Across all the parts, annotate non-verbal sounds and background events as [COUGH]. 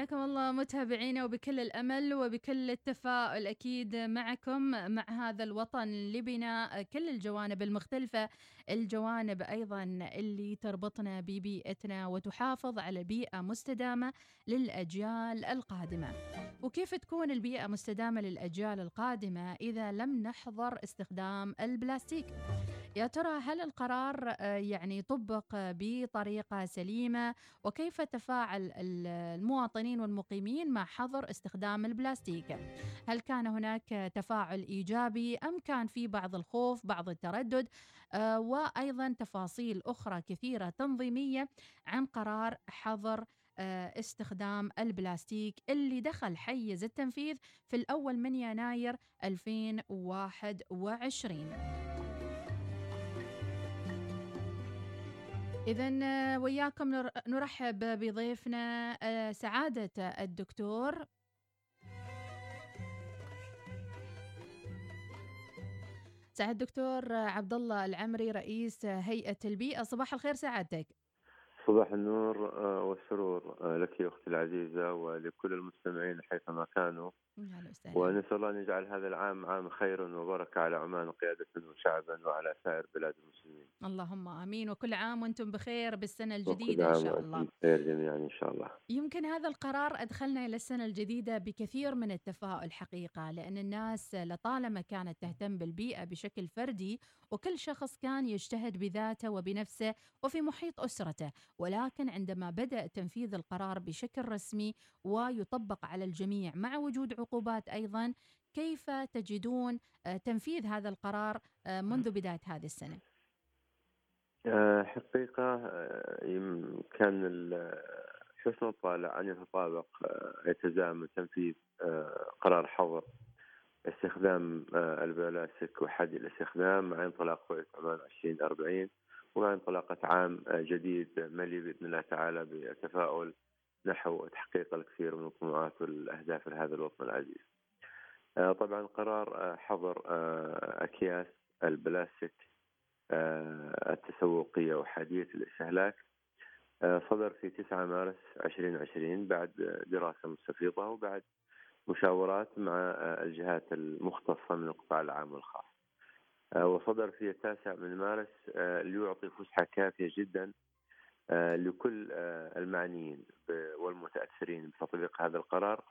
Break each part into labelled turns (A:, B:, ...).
A: حياكم الله متابعينا وبكل الأمل وبكل التفاؤل أكيد معكم مع هذا الوطن لبناء كل الجوانب المختلفة، الجوانب أيضا اللي تربطنا ببيئتنا وتحافظ على بيئة مستدامة للأجيال القادمة. وكيف تكون البيئة مستدامة للأجيال القادمة إذا لم نحظر استخدام البلاستيك؟ يا ترى هل القرار آه، يعني طبق بطريقة سليمة؟ وكيف تفاعل المواطنين والمقيمين مع حظر استخدام البلاستيك؟ هل كان هناك تفاعل إيجابي أم كان في بعض الخوف بعض التردد؟ آه، وأيضا تفاصيل أخرى كثيرة تنظيمية عن قرار حظر آه، استخدام البلاستيك اللي دخل حيز التنفيذ في الأول من يناير 2021 إذا آه، وياكم نرحب بضيفنا آه، سعادة الدكتور. سعادة الدكتور عبد الله العمري رئيس هيئة البيئة. صباح الخير سعادتك.
B: صباح النور آه، والسرور لك أختي العزيزة ولكل المستمعين حيثما كانوا. ونسأل الله أن يجعل هذا العام عام خير وبركة على عمان قيادة وشعبا وعلى سائر بلاد المسلمين.
A: اللهم آمين. وكل عام وأنتم بخير بالسنة الجديدة إن شاء الله.
B: بخير جميعا إن شاء الله.
A: يمكن هذا القرار أدخلنا إلى السنة الجديدة بكثير من التفاؤل حقيقة لأن الناس لطالما كانت تهتم بالبيئة بشكل فردي وكل شخص كان يجتهد بذاته وبنفسه وفي محيط أسرته. ولكن عندما بدأ تنفيذ القرار بشكل رسمي ويطبق على الجميع مع وجود عقوبات أيضا كيف تجدون آه، تنفيذ هذا القرار آه، منذ بداية هذه السنة؟
B: آه، حقيقة كان حسن الطالع أن يتطابق يتزامن تنفيذ قرار حظر. استخدام البلاستيك وحد الاستخدام مع انطلاق رؤية عمان 2040 ومع انطلاقة عام جديد مليء بإذن الله تعالى بالتفاؤل نحو تحقيق الكثير من الطموحات والأهداف لهذا الوطن العزيز. طبعا قرار حظر أكياس البلاستيك آه، التسوقية وحادية الاستهلاك آه، صدر في 9 مارس 2020 بعد دراسة مستفيضة وبعد مشاورات مع آه، الجهات المختصة من القطاع العام والخاص. وصدر في التاسع من مارس ليعطي فسحة كافية جدا لكل المعنيين والمتأثرين بتطبيق هذا القرار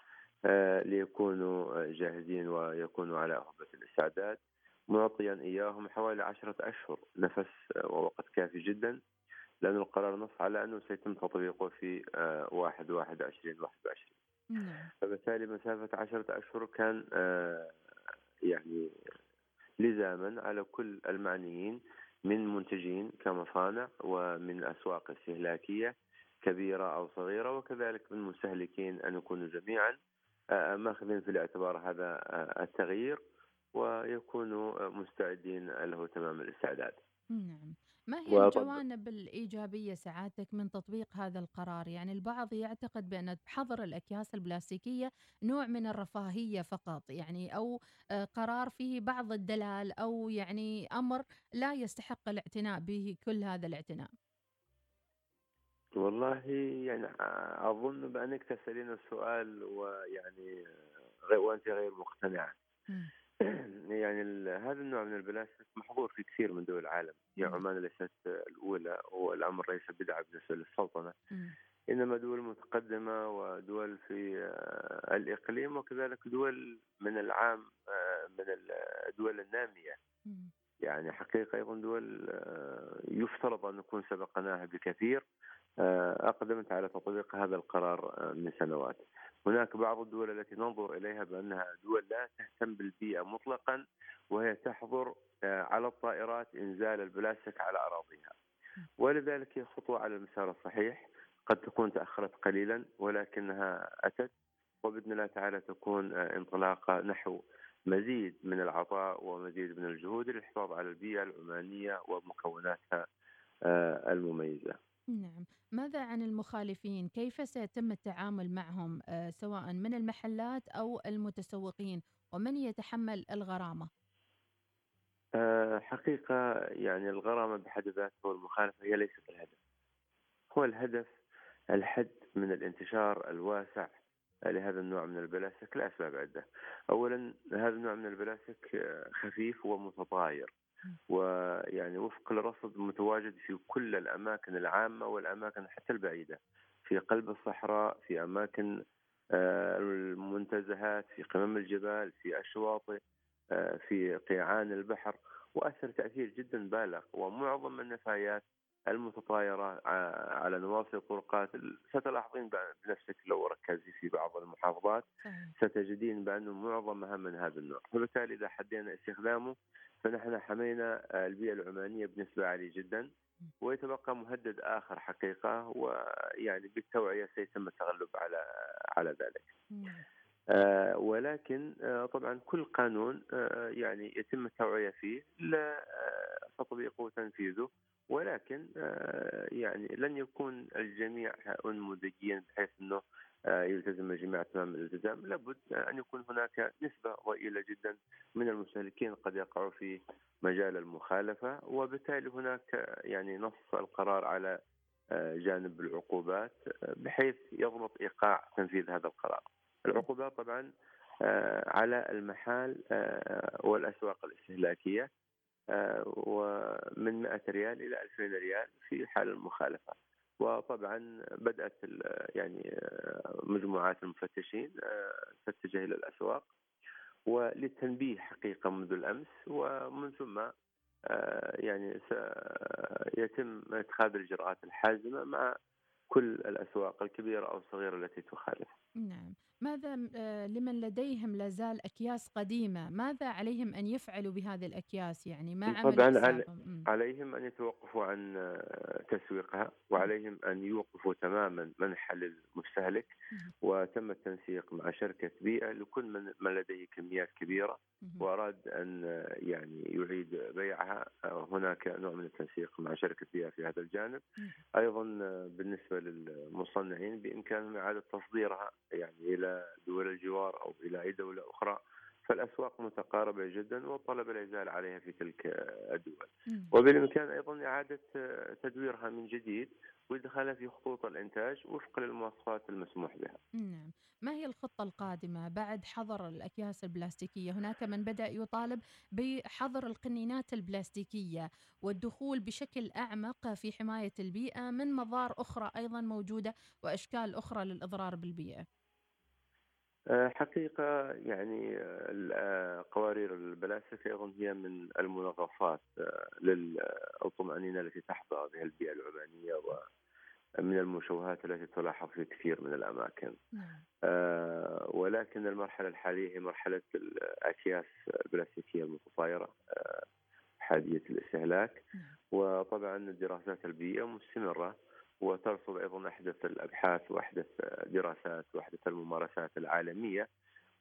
B: ليكونوا جاهزين ويكونوا على أهبة الاستعداد. معطيا إياهم حوالي عشرة أشهر نفس ووقت كافي جدا لأن القرار نص على أنه سيتم تطبيقه في آه، واحد واحد عشرين واحد وعشرين. نعم. فبالتالي مسافة عشرة أشهر كان آه، يعني لزاما على كل المعنيين من منتجين كمصانع ومن أسواق استهلاكية كبيرة أو صغيرة وكذلك من مستهلكين أن يكونوا جميعا آه، ماخذين في الاعتبار هذا التغيير ويكونوا مستعدين له تمام الاستعداد.
A: نعم. ما هي الجوانب الإيجابية سعادتك من تطبيق هذا القرار؟ يعني البعض يعتقد بأن حظر الأكياس البلاستيكية نوع من الرفاهية فقط يعني أو آه، قرار فيه بعض الدلال أو يعني أمر لا يستحق الاعتناء به كل هذا الاعتناء.
B: والله يعني أظن بأنك تسألين السؤال ويعني وأنت غير مقتنعة. [CLEARS THROAT] يعني هذا النوع من البلاستيك محظور في كثير من دول العالم. يعني عمان ليست الأولى والأمر ليس بدعه بالنسبة للسلطنة. إنما دول متقدمة ودول في آه، الإقليم وكذلك دول من العام آه، من الدول النامية. يعني حقيقة أيضا دول آه، يفترض أن نكون سبقناها بكثير أقدمت على تطبيق هذا القرار من سنوات هناك بعض الدول التي ننظر إليها بأنها دول لا تهتم بالبيئة مطلقا وهي تحظر آه، على الطائرات إنزال البلاستيك على أراضيها. ولذلك هي خطوة على المسار الصحيح قد تكون تأخرت قليلا ولكنها أتت وبإذن الله تعالى تكون آه، انطلاقة نحو مزيد من العطاء ومزيد من الجهود للحفاظ على البيئة العمانية ومكوناتها آه، المميزة.
A: نعم. ماذا عن المخالفين؟ كيف سيتم التعامل معهم آه، سواء من المحلات أو المتسوقين؟ ومن يتحمل الغرامة؟
B: آه، حقيقة يعني الغرامة بحد ذاتها والمخالفة هي ليست الهدف. هو الهدف الحد من الانتشار الواسع لهذا النوع من البلاستيك لأسباب عدة أولا هذا النوع من البلاستيك خفيف ومتطاير. ويعني وفق الرصد متواجد في كل الأماكن العامة والأماكن حتى البعيدة. في قلب الصحراء في أماكن آه، المنتزهات في قمم الجبال في الشواطئ آه، في قيعان البحر. وأثر تأثير جدا بالغ. ومعظم النفايات المتطايرة على نواصي الطرقات ستلاحظين بنفسك لو ركزتي في بعض المحافظات ستجدين بأنه معظمها من هذا النوع. وبالتالي إذا حدينا استخدامه فنحن حمينا البيئة العمانية بنسبة عالية جدا ويتبقى مهدد آخر حقيقة ويعني بالتوعية سيتم التغلب على على ذلك. آه ولكن آه طبعا كل قانون آه يعني يتم التوعية فيه لا آه تطبيقه وتنفيذه. ولكن آه، يعني لن يكون الجميع انموذجيا بحيث أنه آه، يلتزم الجميع تمام الالتزام لابد أن يكون هناك نسبة ضئيله جدا من المستهلكين قد يقعوا في مجال المخالفة وبالتالي هناك يعني نص القرار على آه، جانب العقوبات بحيث يضبط إيقاع تنفيذ هذا القرار. العقوبات طبعا على المحال والأسواق الاستهلاكية ومن 100 ريال إلى 2000 ريال في حال المخالفة. وطبعا بدأت يعني مجموعات المفتشين تتجه إلى الأسواق. وللتنبيه حقيقة منذ الأمس ومن ثم يعني سيتم اتخاذ الإجراءات الحازمة مع كل الأسواق الكبيرة أو الصغيرة التي تخالف.
A: نعم. ماذا آه، لمن لديهم لازال أكياس قديمة؟ ماذا عليهم أن يفعلوا بهذه الأكياس؟ يعني ما عمل
B: طبعا عليهم أن يتوقفوا عن آه، تسويقها وعليهم أن يوقفوا تماما منح للمستهلك وتم التنسيق مع شركة بيئة لكل من, من لديه كميات كبيرة وأراد أن آه، يعني يعيد بيعها. هناك نوع من التنسيق مع شركة بيئة في هذا الجانب. أيضا بالنسبة للمصنعين بإمكانهم إعادة تصديرها يعني إلى دول الجوار أو إلى أي دولة أخرى فالأسواق متقاربة جدا والطلب لا يزال عليها في تلك الدول. وبالإمكان أيضا إعادة تدويرها من جديد وإدخالها في خطوط الإنتاج وفقا للمواصفات المسموح بها.
A: نعم. ما هي الخطة القادمة بعد حظر الأكياس البلاستيكية؟ هناك من بدأ يطالب بحظر القنينات البلاستيكية والدخول بشكل أعمق في حماية البيئة من مضار أخرى أيضا موجودة وأشكال أخرى للإضرار بالبيئة.
B: آه، حقيقة يعني آه، قوارير البلاستيك أيضا هي من المنغصات آه، للطمأنينة التي تحظى بها البيئة العمانية ومن المشوهات التي تلاحظ في كثير من الأماكن نعم. ولكن المرحلة الحالية هي مرحلة الأكياس البلاستيكية المتطايرة حادية الاستهلاك نعم. وطبعا الدراسات البيئية مستمرة وترصد أيضا أحدث الأبحاث وأحدث دراسات وأحدث الممارسات العالمية.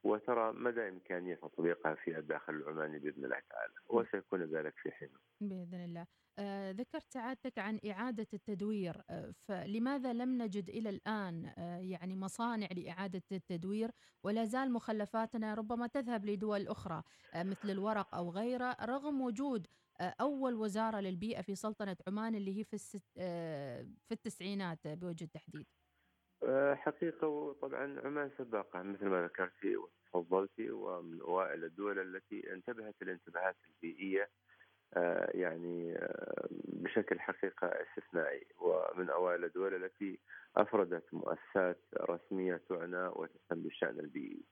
B: وترى مدى إمكانية تطبيقها في الداخل العماني بإذن الله تعالى وسيكون ذلك في حين.
A: بإذن الله. آه ذكرت سعادتك عن إعادة التدوير. آه فلماذا لم نجد إلى الآن آه يعني مصانع لإعادة التدوير؟ ولا زال مخلفاتنا ربما تذهب لدول أخرى آه مثل الورق أو غيره رغم وجود أول وزارة للبيئة في سلطنة عمان اللي هي في الست آه، في التسعينات بوجه التحديد؟
B: آه، حقيقة طبعا عمان سباقة مثل ما ذكرتي وتفضلتي ومن أوائل الدول التي انتبهت الانتباهات البيئية آه، يعني بشكل حقيقة استثنائي. ومن أوائل الدول التي أفردت مؤسسات رسمية تعنى وتهتم بالشأن البيئي.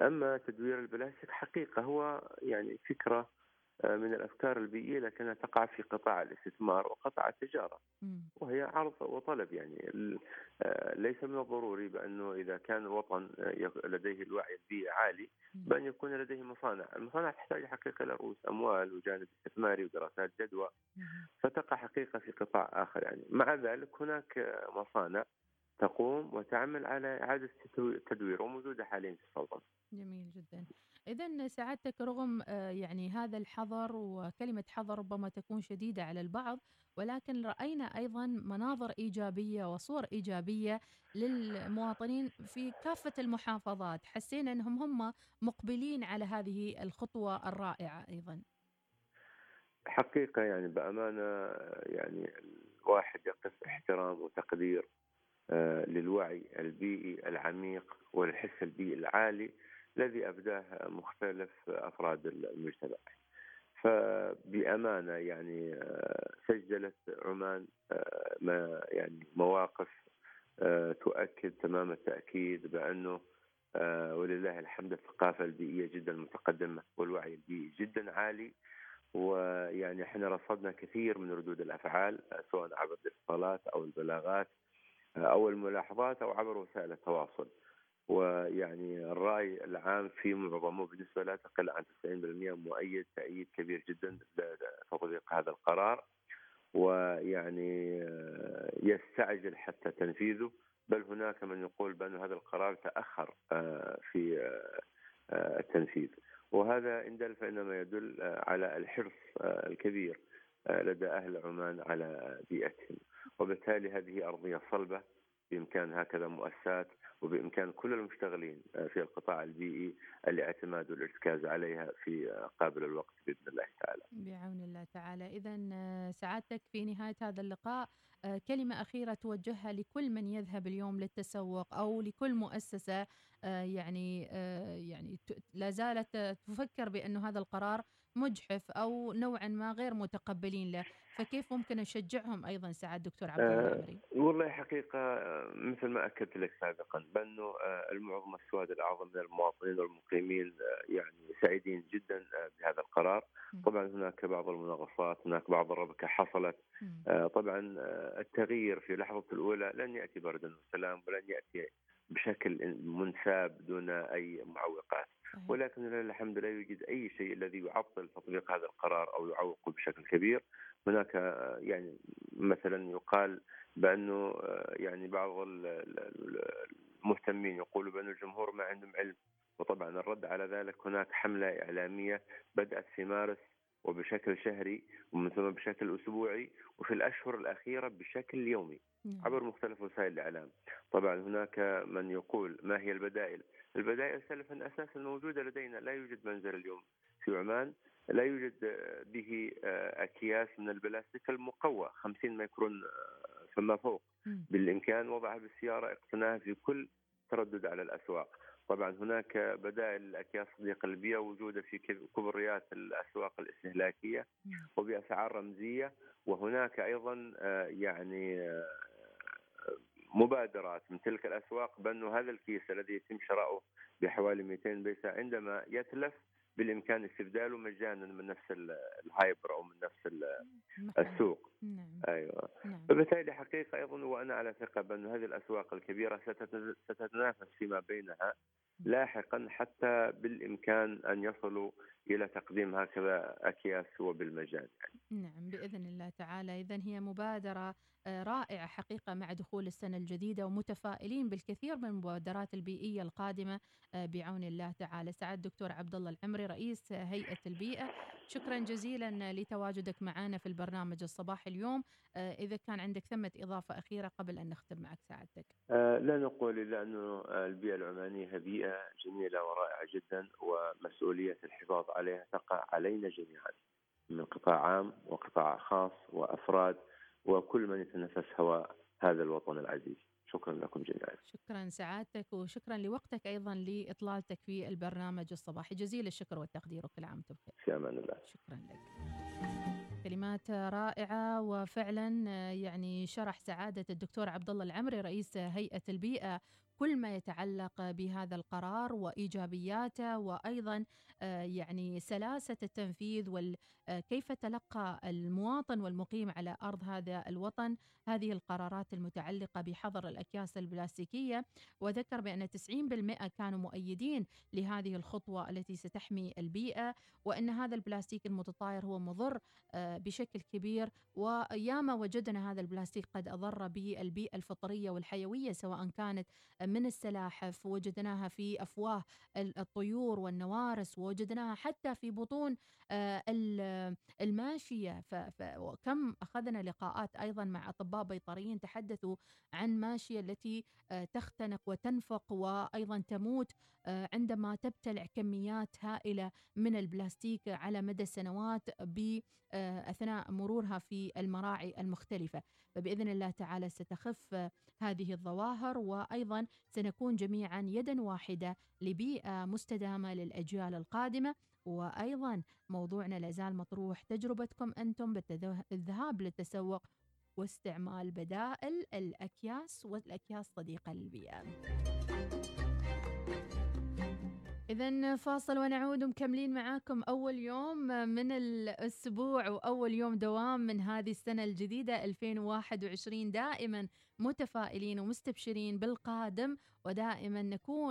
B: أما تدوير البلاستيك حقيقة هو يعني فكرة آه، من الأفكار البيئية لكنها تقع في قطاع الاستثمار وقطاع التجارة. وهي عرض وطلب يعني. آه، ليس من الضروري بأنه إذا كان الوطن آه، لديه الوعي البيئي عالي بأن يكون لديه مصانع، المصانع تحتاج حقيقة إلى رؤوس أموال وجانب استثماري ودراسات جدوى. فتقع حقيقة في قطاع آخر يعني. مع ذلك هناك مصانع تقوم وتعمل على إعادة التدوير وموجوده حاليا في السلطنة.
A: جميل جدا. إذا سعادتك رغم آه، يعني هذا الحظر وكلمة حظر ربما تكون شديدة على البعض ولكن رأينا أيضا مناظر إيجابية وصور إيجابية للمواطنين في كافة المحافظات. حسينا أنهم هم مقبلين على هذه الخطوة الرائعة أيضا.
B: حقيقة يعني بأمانة يعني الواحد يقف احترام وتقدير للوعي البيئي العميق والحس البيئي العالي. الذي أبداه مختلف أفراد المجتمع. فبأمانة يعني سجلت عمان ما يعني مواقف تؤكد تمام التأكيد بأنه ولله الحمد الثقافة البيئية جدا متقدمة والوعي البيئي جدا عالي. ويعني إحنا رصدنا كثير من ردود الأفعال سواء عبر الاتصالات أو البلاغات أو الملاحظات أو عبر وسائل التواصل. ويعني الرأي العام في معظمه بنسبه لا تقل عن 90% مؤيد تأييد كبير جدا لتطبيق هذا القرار ويعني يستعجل حتى تنفيذه. بل هناك من يقول بأن هذا القرار تأخر في التنفيذ. وهذا إن دل فإنما يدل على الحرص الكبير لدى أهل عمان على بيئتهم. وبالتالي هذه أرضية صلبة بإمكان هكذا مؤسسات وبإمكان كل المشتغلين في القطاع البيئي الاعتماد والارتكاز عليها في قابل الوقت بإذن الله تعالى.
A: بعون الله تعالى. إذا سعادتك في نهاية هذا اللقاء. كلمة أخيرة توجهها لكل من يذهب اليوم للتسوق أو لكل مؤسسة يعني يعني لا زالت تفكر بأنه هذا القرار مجحف أو نوعا ما غير متقبلين له. فكيف ممكن نشجعهم أيضا؟ سعاد دكتور عبد الله العمري؟
B: أه والله حقيقة مثل ما أكدت لك سابقا بأنه المعظم السواد الأعظم من المواطنين والمقيمين يعني سعيدين جدا بهذا القرار. طبعا هناك بعض المناقصات هناك بعض الربكة حصلت. طبعا التغيير في لحظة الأولى لن يأتي بردا وسلام ولن يأتي بشكل منساب دون أي معوقات. ولكن لله الحمد لا يوجد أي شيء الذي يعطل تطبيق هذا القرار أو يعوقه بشكل كبير. هناك يعني مثلا يقال بأنه يعني بعض المهتمين يقولوا بأن الجمهور ما عندهم علم. وطبعا الرد على ذلك هناك حملة إعلامية بدأت في مارس وبشكل شهري ومن ثم بشكل أسبوعي وفي الأشهر الأخيرة بشكل يومي عبر مختلف وسائل الإعلام. طبعا هناك من يقول ما هي البدائل؟ البدائل سلفا أساسا موجودة لدينا لا يوجد منزل اليوم. في عمان لا يوجد به أكياس من البلاستيك المقوى 50 ميكرون فما فوق. بالإمكان وضعها بالسيارة اقتناها في كل تردد على الأسواق. طبعا هناك بدائل الأكياس صديقه للبيئه وجوده في كبريات الأسواق الاستهلاكية وبأسعار رمزية وهناك أيضا يعني مبادرات من تلك الأسواق بانه هذا الكيس الذي يتم شراؤه بحوالي 200 بيسة عندما يتلف بالإمكان استبداله مجانا من نفس الهايبر أو من نفس السوق
A: نعم.
B: أيوه نعم. فبالتالي حقيقة أيضا وأنا على ثقة بأن هذه الأسواق الكبيرة ستتنافس فيما بينها لاحقا حتى بالإمكان أن يصلوا إلى تقديم هكذا أكياس وبالمجان.
A: يعني. نعم بإذن الله تعالى. اذا هي مبادرة رائعة حقيقة مع دخول السنة الجديدة ومتفائلين بالكثير من المبادرات البيئية القادمة بعون الله تعالى. سعد دكتور عبد الله العمري رئيس هيئة البيئة. شكرا جزيلا لتواجدك معنا في البرنامج الصباح اليوم. إذا كان عندك ثمة إضافة أخيرة قبل أن نختم معك سعادتك
B: لا نقول إلا انه البيئة العمانية بيئة جميلة ورائعة جدا ومسؤولية الحفاظ عليها تقع علينا جميعا من قطاع عام وقطاع خاص وأفراد وكل من يتنفس هواء هذا الوطن العزيز. شكرا لكم جميعا.
A: شكرا سعادتك وشكرا لوقتك أيضا لإطلالتك في البرنامج الصباحي. جزيل الشكر والتقدير وكل عام وأنتم بخير.
B: في أمان الله.
A: شكرا لك. كلمات رائعة وفعلا يعني شرح سعادة الدكتور عبد الله العمري رئيس هيئة البيئة كل ما يتعلق بهذا القرار وإيجابياته وأيضا يعني سلاسة التنفيذ وكيف تلقى المواطن والمقيم على أرض هذا الوطن هذه القرارات المتعلقة بحظر الأكياس البلاستيكية. وذكر بأن 90% كانوا مؤيدين لهذه الخطوة التي ستحمي البيئة وأن هذا البلاستيك المتطاير هو مضر بشكل كبير. وياما وجدنا هذا البلاستيك قد أضر بالبيئه الفطرية والحيوية سواء كانت من السلاحف وجدناها في أفواه الطيور والنوارس ووجدناها حتى في بطون الماشية. فكم أخذنا لقاءات أيضا مع أطباء بيطريين تحدثوا عن ماشية التي تختنق وتنفق وأيضا تموت عندما تبتلع كميات هائلة من البلاستيك على مدى السنوات أثناء مرورها في المراعي المختلفة. فبإذن الله تعالى ستخف هذه الظواهر وأيضا سنكون جميعا يدا واحدة لبيئة مستدامة للأجيال القادمة. وأيضا موضوعنا لازال مطروح. تجربتكم أنتم بالذهاب للتسوق واستعمال بدائل الأكياس والأكياس صديقة للبيئة. إذا فاصل ونعود مكملين معاكم أول يوم من الأسبوع وأول يوم دوام من هذه السنة الجديدة 2021 دائما متفائلين ومستبشرين بالقادم ودائما نكون